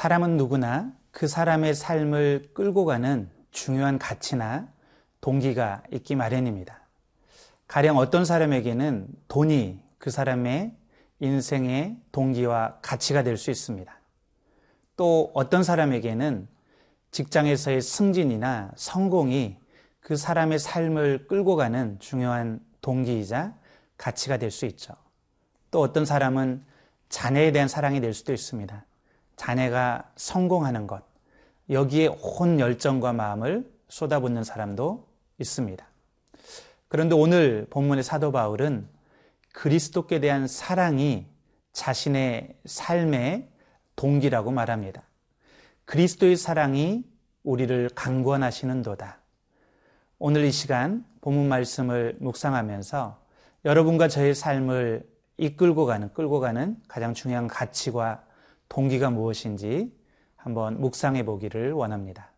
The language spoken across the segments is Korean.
사람은 누구나 그 사람의 삶을 끌고 가는 중요한 가치나 동기가 있기 마련입니다. 가령 어떤 사람에게는 돈이 그 사람의 인생의 동기와 가치가 될 수 있습니다. 또 어떤 사람에게는 직장에서의 승진이나 성공이 그 사람의 삶을 끌고 가는 중요한 동기이자 가치가 될 수 있죠. 또 어떤 사람은 자녀에 대한 사랑이 될 수도 있습니다. 자녀가 성공하는 것, 여기에 온 열정과 마음을 쏟아붓는 사람도 있습니다. 그런데 오늘 본문의 사도 바울은 그리스도께 대한 사랑이 자신의 삶의 동기라고 말합니다. 그리스도의 사랑이 우리를 강권하시는도다. 오늘 이 시간 본문 말씀을 묵상하면서 여러분과 저의 삶을 이끌고 가는, 끌고 가는 가장 중요한 가치와 동기가 무엇인지 한번 묵상해 보기를 원합니다.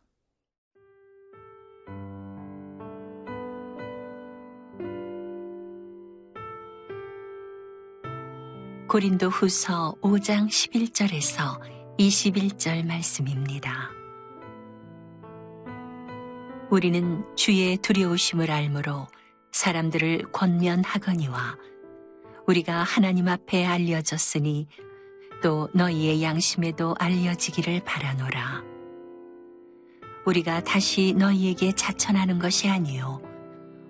고린도 후서 5장 11절에서 21절 말씀입니다. 우리는 주의 두려우심을 알므로 사람들을 권면하거니와 우리가 하나님 앞에 알려졌으니 또 너희의 양심에도 알려지기를 바라노라. 우리가 다시 너희에게 자천하는 것이 아니요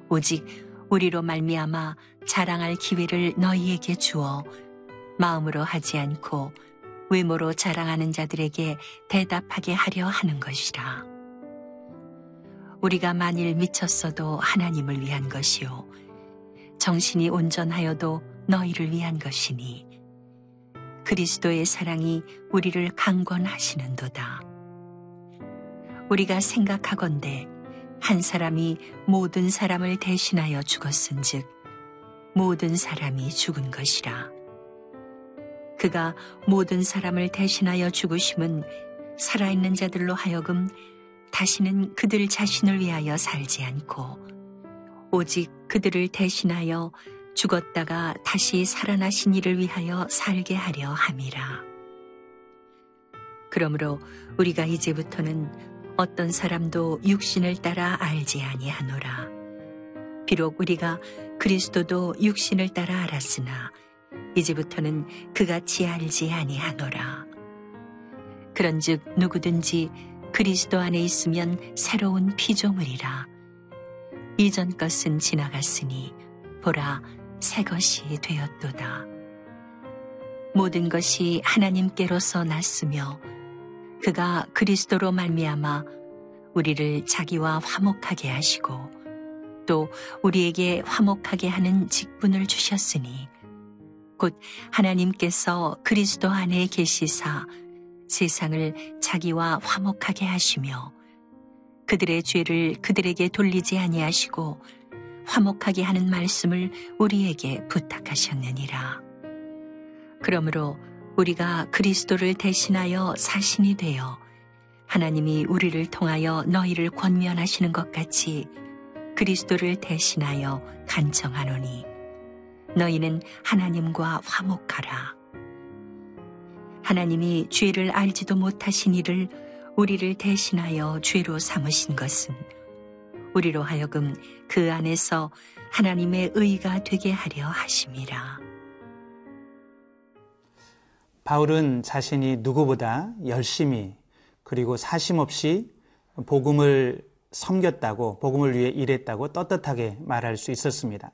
오직 우리로 말미암아 자랑할 기회를 너희에게 주어 마음으로 하지 않고 외모로 자랑하는 자들에게 대답하게 하려 하는 것이라. 우리가 만일 미쳤어도 하나님을 위한 것이요 정신이 온전하여도 너희를 위한 것이니 그리스도의 사랑이 우리를 강권하시는도다. 우리가 생각하건대 한 사람이 모든 사람을 대신하여 죽었은즉 모든 사람이 죽은 것이라. 그가 모든 사람을 대신하여 죽으심은 살아있는 자들로 하여금 다시는 그들 자신을 위하여 살지 않고 오직 그들을 대신하여 죽었다가 다시 살아나신 이를 위하여 살게 하려 함이라. 그러므로 우리가 이제부터는 어떤 사람도 육신을 따라 알지 아니하노라. 비록 우리가 그리스도도 육신을 따라 알았으나 이제부터는 그같이 알지 아니하노라. 그런즉 누구든지 그리스도 안에 있으면 새로운 피조물이라. 이전 것은 지나갔으니 보라 새 것이 되었도다. 모든 것이 하나님께로서 났으며 그가 그리스도로 말미암아 우리를 자기와 화목하게 하시고 또 우리에게 화목하게 하는 직분을 주셨으니 곧 하나님께서 그리스도 안에 계시사 세상을 자기와 화목하게 하시며 그들의 죄를 그들에게 돌리지 아니하시고 화목하게 하는 말씀을 우리에게 부탁하셨느니라. 그러므로 우리가 그리스도를 대신하여 사신이 되어 하나님이 우리를 통하여 너희를 권면하시는 것 같이 그리스도를 대신하여 간청하노니 너희는 하나님과 화목하라. 하나님이 죄를 알지도 못하신 이를 우리를 대신하여 죄로 삼으신 것은 우리로 하여금 그 안에서 하나님의 의가 되게 하려 하심이라. 바울은 자신이 누구보다 열심히 그리고 사심 없이 복음을 섬겼다고, 복음을 위해 일했다고 떳떳하게 말할 수 있었습니다.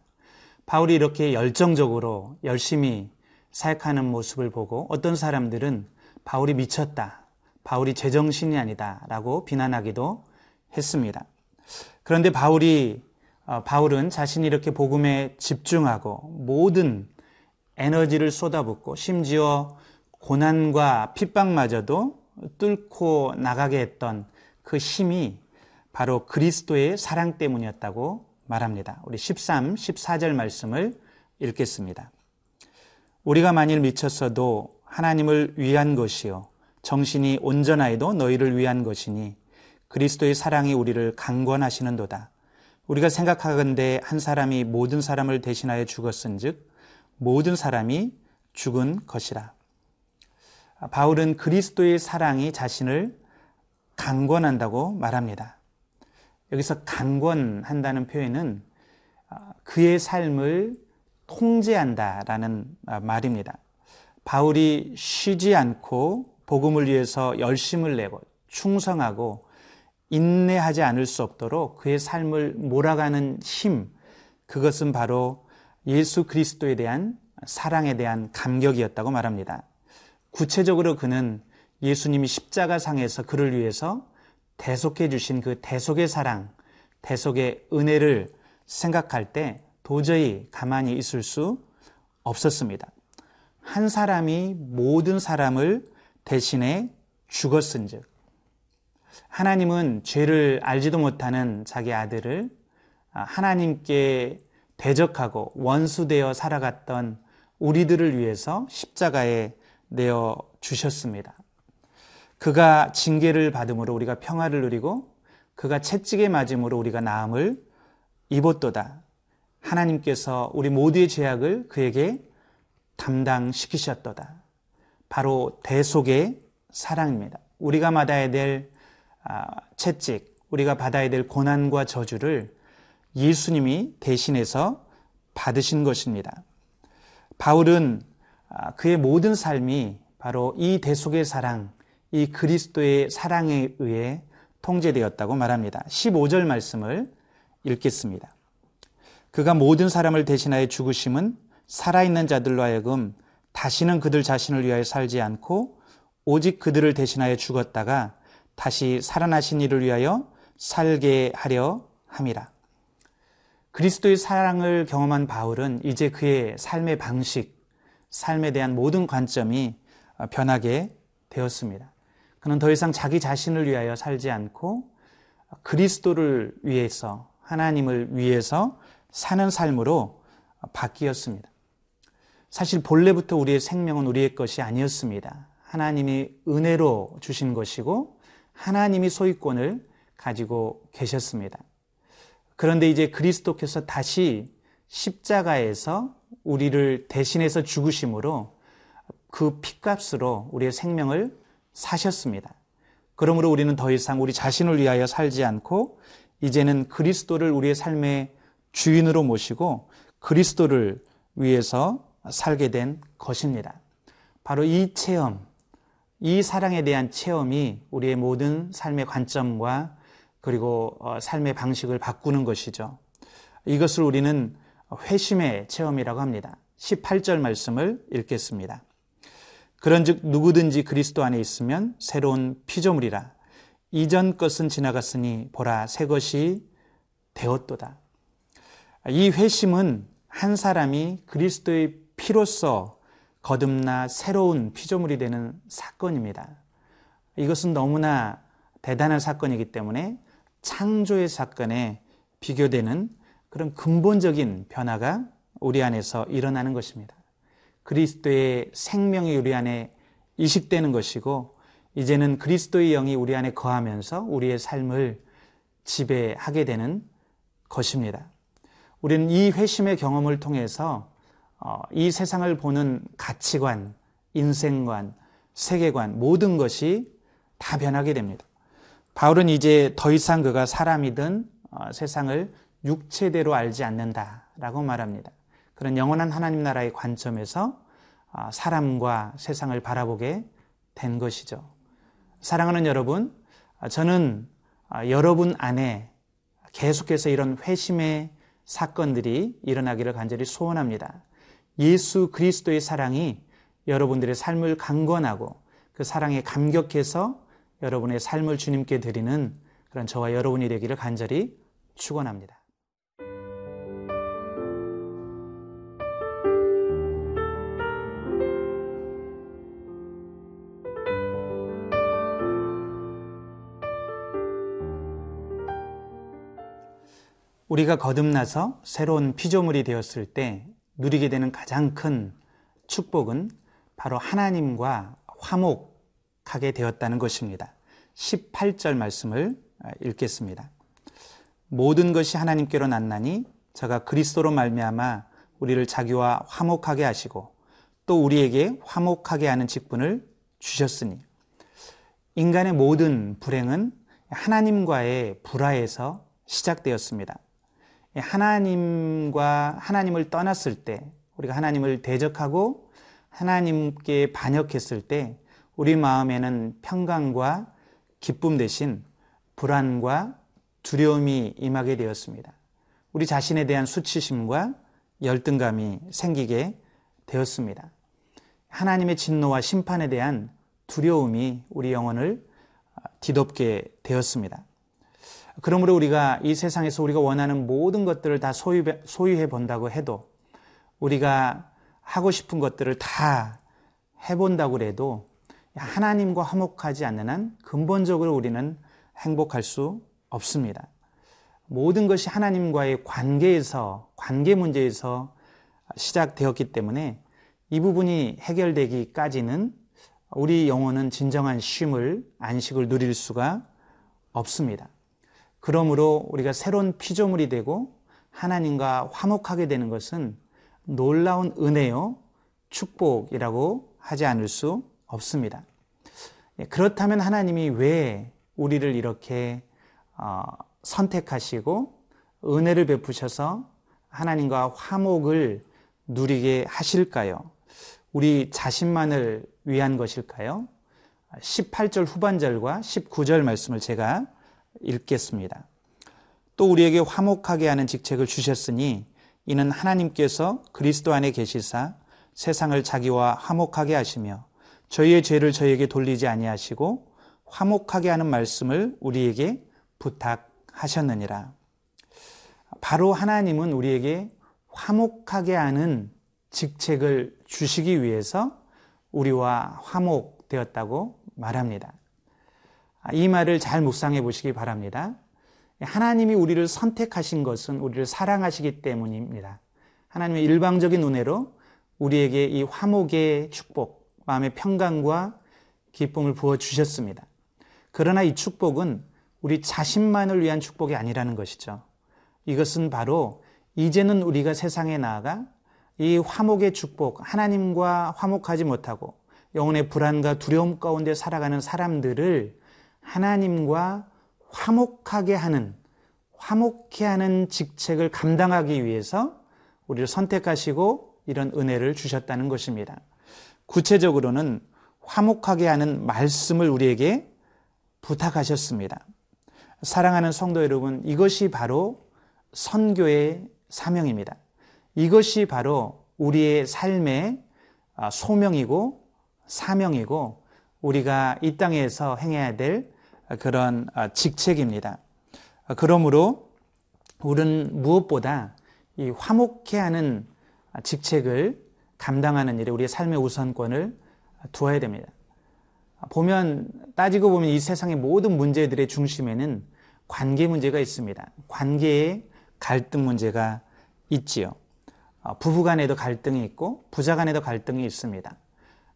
바울이 이렇게 열정적으로 열심히 사역하는 모습을 보고 어떤 사람들은 바울이 미쳤다. 바울이 제정신이 아니다. 라고 비난하기도 했습니다. 그런데 바울이 어, 바울은 자신이 이렇게 복음에 집중하고 모든 에너지를 쏟아붓고 심지어 고난과 핍박마저도 뚫고 나가게 했던 그 힘이 바로 그리스도의 사랑 때문이었다고 말합니다. 우리 13, 14절 말씀을 읽겠습니다. 우리가 만일 미쳤어도 하나님을 위한 것이요. 정신이 온전하여도 너희를 위한 것이니 그리스도의 사랑이 우리를 강권하시는도다. 우리가 생각하건대 한 사람이 모든 사람을 대신하여 죽었은즉 모든 사람이 죽은 것이라. 바울은 그리스도의 사랑이 자신을 강권한다고 말합니다. 여기서 강권한다는 표현은 그의 삶을 통제한다라는 말입니다. 바울이 쉬지 않고 복음을 위해서 열심을 내고 충성하고 인내하지 않을 수 없도록 그의 삶을 몰아가는 힘, 그것은 바로 예수 그리스도에 대한 사랑에 대한 감격이었다고 말합니다. 구체적으로 그는 예수님이 십자가상에서 그를 위해서 대속해 주신 그 대속의 사랑, 대속의 은혜를 생각할 때 도저히 가만히 있을 수 없었습니다. 한 사람이 모든 사람을 대신에 죽었은 즉 하나님은 죄를 알지도 못하는 자기 아들을 하나님께 대적하고 원수되어 살아갔던 우리들을 위해서 십자가에 내어 주셨습니다. 그가 징계를 받음으로 우리가 평화를 누리고 그가 채찍에 맞음으로 우리가 나음을 입었도다. 하나님께서 우리 모두의 죄악을 그에게 담당시키셨도다. 바로 대속의 사랑입니다. 우리가 받아야 될 아, 채찍, 우리가 받아야 될 고난과 저주를 예수님이 대신해서 받으신 것입니다. 바울은 아, 그의 모든 삶이 바로 이 대속의 사랑, 이 그리스도의 사랑에 의해 통제되었다고 말합니다. 15절 말씀을 읽겠습니다. 그가 모든 사람을 대신하여 죽으심은 살아있는 자들로 하여금 다시는 그들 자신을 위하여 살지 않고 오직 그들을 대신하여 죽었다가 다시 살아나신 이를 위하여 살게 하려 함이라. 그리스도의 사랑을 경험한 바울은 이제 그의 삶의 방식, 삶에 대한 모든 관점이 변하게 되었습니다. 그는 더 이상 자기 자신을 위하여 살지 않고 그리스도를 위해서, 하나님을 위해서 사는 삶으로 바뀌었습니다. 사실 본래부터 우리의 생명은 우리의 것이 아니었습니다. 하나님이 은혜로 주신 것이고 하나님이 소유권을 가지고 계셨습니다. 그런데 이제 그리스도께서 다시 십자가에서 우리를 대신해서 죽으심으로 그 핏값으로 우리의 생명을 사셨습니다. 그러므로 우리는 더 이상 우리 자신을 위하여 살지 않고 이제는 그리스도를 우리의 삶의 주인으로 모시고 그리스도를 위해서 살게 된 것입니다. 바로 이 체험, 이 사랑에 대한 체험이 우리의 모든 삶의 관점과 그리고 어, 삶의 방식을 바꾸는 것이죠. 이것을 우리는 회심의 체험이라고 합니다. 18절 말씀을 읽겠습니다. 그런즉 누구든지 그리스도 안에 있으면 새로운 피조물이라 이전 것은 지나갔으니 보라 새 것이 되었도다. 이 회심은 한 사람이 그리스도의 피로써 거듭나 새로운 피조물이 되는 사건입니다. 이것은 너무나 대단한 사건이기 때문에 창조의 사건에 비교되는 그런 근본적인 변화가 우리 안에서 일어나는 것입니다. 그리스도의 생명이 우리 안에 이식되는 것이고 이제는 그리스도의 영이 우리 안에 거하면서 우리의 삶을 지배하게 되는 것입니다. 우리는 이 회심의 경험을 통해서 어, 이 세상을 보는 가치관, 인생관, 세계관 모든 것이 다 변하게 됩니다. 바울은 이제 더 이상 그가 사람이든 어, 세상을 육체대로 알지 않는다라고 말합니다. 그런 영원한 하나님 나라의 관점에서 아, 사람과 세상을 바라보게 된 것이죠. 사랑하는 여러분, 아, 저는 아, 여러분 안에 계속해서 이런 회심의 사건들이 일어나기를 간절히 소원합니다. 예수 그리스도의 사랑이 여러분들의 삶을 강권하고 그 사랑에 감격해서 여러분의 삶을 주님께 드리는 그런 저와 여러분이 되기를 간절히 축원합니다. 우리가 거듭나서 새로운 피조물이 되었을 때 누리게 되는 가장 큰 축복은 바로 하나님과 화목하게 되었다는 것입니다. 18절 말씀을 읽겠습니다. 모든 것이 하나님께로 났나니 저가 그리스도로 말미암아 우리를 자기와 화목하게 하시고 또 우리에게 화목하게 하는 직분을 주셨으니 인간의 모든 불행은 하나님과의 불화에서 시작되었습니다. 하나님과 하나님을 떠났을 때 우리가 하나님을 대적하고 하나님께 반역했을 때 우리 마음에는 평강과 기쁨 대신 불안과 두려움이 임하게 되었습니다. 우리 자신에 대한 수치심과 열등감이 생기게 되었습니다. 하나님의 진노와 심판에 대한 두려움이 우리 영혼을 뒤덮게 되었습니다. 그러므로 우리가 이 세상에서 우리가 원하는 모든 것들을 다 소유해, 본다고 해도 우리가 하고 싶은 것들을 다 해본다고 해도 하나님과 화목하지 않는 한 근본적으로 우리는 행복할 수 없습니다. 모든 것이 하나님과의 관계에서, 관계 문제에서 시작되었기 때문에 이 부분이 해결되기까지는 우리 영혼은 진정한 쉼을, 안식을 누릴 수가 없습니다. 그러므로 우리가 새로운 피조물이 되고 하나님과 화목하게 되는 것은 놀라운 은혜요, 축복이라고 하지 않을 수 없습니다. 예, 그렇다면 하나님이 왜 우리를 이렇게 어, 선택하시고 은혜를 베푸셔서 하나님과 화목을 누리게 하실까요? 우리 자신만을 위한 것일까요? 18절 후반절과 19절 말씀을 제가 읽겠습니다. 또 우리에게 화목하게 하는 직책을 주셨으니 이는 하나님께서 그리스도 안에 계시사 세상을 자기와 화목하게 하시며 저희의 죄를 저희에게 돌리지 아니하시고 화목하게 하는 말씀을 우리에게 부탁하셨느니라. 바로 하나님은 우리에게 화목하게 하는 직책을 주시기 위해서 우리와 화목되었다고 말합니다. 이 말을 잘 묵상해 보시기 바랍니다. 하나님이 우리를 선택하신 것은 우리를 사랑하시기 때문입니다. 하나님의 일방적인 은혜로 우리에게 이 화목의 축복, 마음의 평강과 기쁨을 부어 주셨습니다. 그러나 이 축복은 우리 자신만을 위한 축복이 아니라는 것이죠. 이것은 바로 이제는 우리가 세상에 나아가 이 화목의 축복, 하나님과 화목하지 못하고 영혼의 불안과 두려움 가운데 살아가는 사람들을 하나님과 화목하게 하는, 화목해 하는 직책을 감당하기 위해서 우리를 선택하시고 이런 은혜를 주셨다는 것입니다. 구체적으로는 화목하게 하는 말씀을 우리에게 부탁하셨습니다. 사랑하는 성도 여러분, 이것이 바로 선교의 사명입니다. 이것이 바로 우리의 삶의 아, 소명이고 사명이고 우리가 이 땅에서 행해야 될 그런 아, 직책입니다. 그러므로 우리는 무엇보다 이 화목해 하는 직책을 감당하는 일에 우리의 삶의 우선권을 두어야 됩니다. 보면 따지고 보면 이 세상의 모든 문제들의 중심에는 관계 문제가 있습니다. 관계의 갈등 문제가 있지요. 어, 부부 간에도 갈등이 있고 부자 간에도 갈등이 있습니다.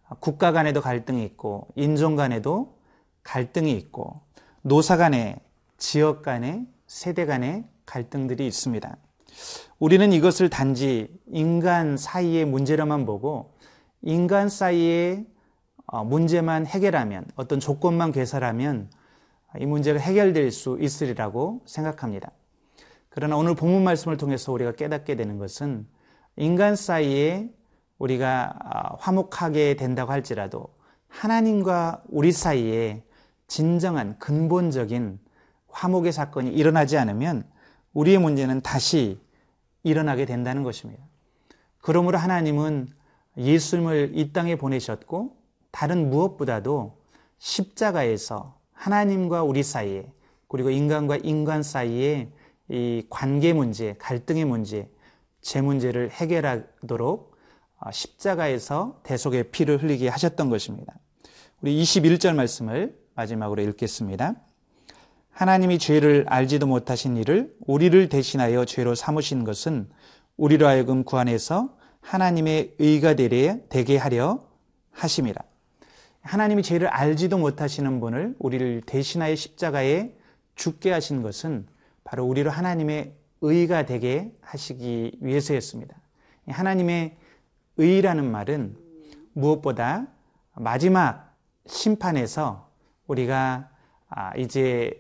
어, 국가 간에도 갈등이 있고 인종 간에도 갈등이 있고 노사 간에 지역 간에 세대 간에 갈등들이 있습니다. 우리는 이것을 단지 인간 사이의 문제로만 보고 인간 사이의 어, 문제만 해결하면 어떤 조건만 개설하면 이 문제가 해결될 수 있으리라고 생각합니다. 그러나 오늘 본문 말씀을 통해서 우리가 깨닫게 되는 것은 인간 사이에 우리가 아, 화목하게 된다고 할지라도 하나님과 우리 사이에 진정한 근본적인 화목의 사건이 일어나지 않으면 우리의 문제는 다시 일어나게 된다는 것입니다. 그러므로 하나님은 예수님을 이 땅에 보내셨고 다른 무엇보다도 십자가에서 하나님과 우리 사이에 그리고 인간과 인간 사이에 이 관계 문제, 갈등의 문제, 제 문제를 해결하도록 어, 십자가에서 대속의 피를 흘리게 하셨던 것입니다. 우리 21절 말씀을 마지막으로 읽겠습니다. 하나님이 죄를 알지도 못하신 이를 우리를 대신하여 죄로 삼으신 것은 우리로 하여금 구 안에서 하나님의 의가 되게 하려 하심이라. 하나님이 죄를 알지도 못하시는 분을 우리를 대신하여 십자가에 죽게 하신 것은 바로 우리로 하나님의 의가 되게 하시기 위해서였습니다. 하나님의 의라는 말은 무엇보다 마지막 심판에서 우리가 아, 이제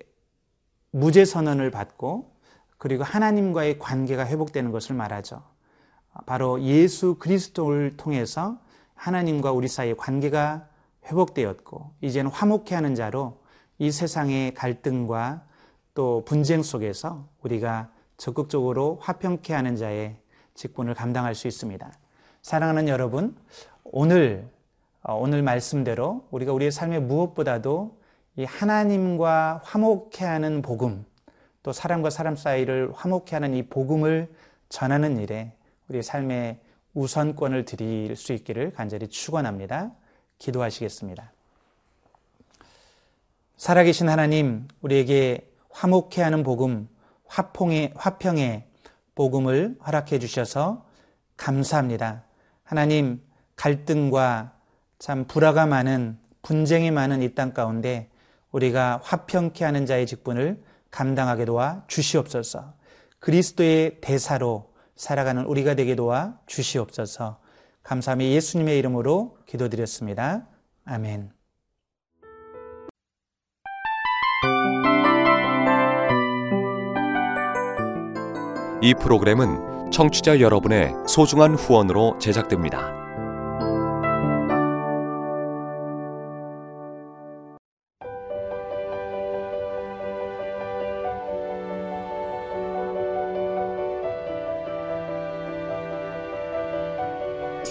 무죄 선언을 받고 그리고 하나님과의 관계가 회복되는 것을 말하죠. 바로 예수 그리스도를 통해서 하나님과 우리 사이의 관계가 회복되었고 이제는 화목해 하는 자로 이 세상의 갈등과 또 분쟁 속에서 우리가 적극적으로 화평케 하는 자의 직분을 감당할 수 있습니다. 사랑하는 여러분, 오늘 어, 오늘 말씀대로 우리가 우리의 삶에 무엇보다도 이 하나님과 화목해 하는 복음, 또 사람과 사람 사이를 화목해 하는 이 복음을 전하는 일에 우리의 삶의 우선권을 드릴 수 있기를 간절히 축원합니다. 기도하시겠습니다. 살아계신 하나님, 우리에게 화목해 하는 복음, 화평의 화평의 복음을 허락해 주셔서 감사합니다. 하나님, 갈등과 참 불화가 많은 분쟁이 많은 이 땅 가운데 우리가 화평케 하는 자의 직분을 감당하게 도와 주시옵소서. 그리스도의 대사로 살아가는 우리가 되게 도와 주시옵소서. 감사함이 예수님의 이름으로 기도드렸습니다. 아멘. 이 프로그램은 청취자 여러분의 소중한 후원으로 제작됩니다.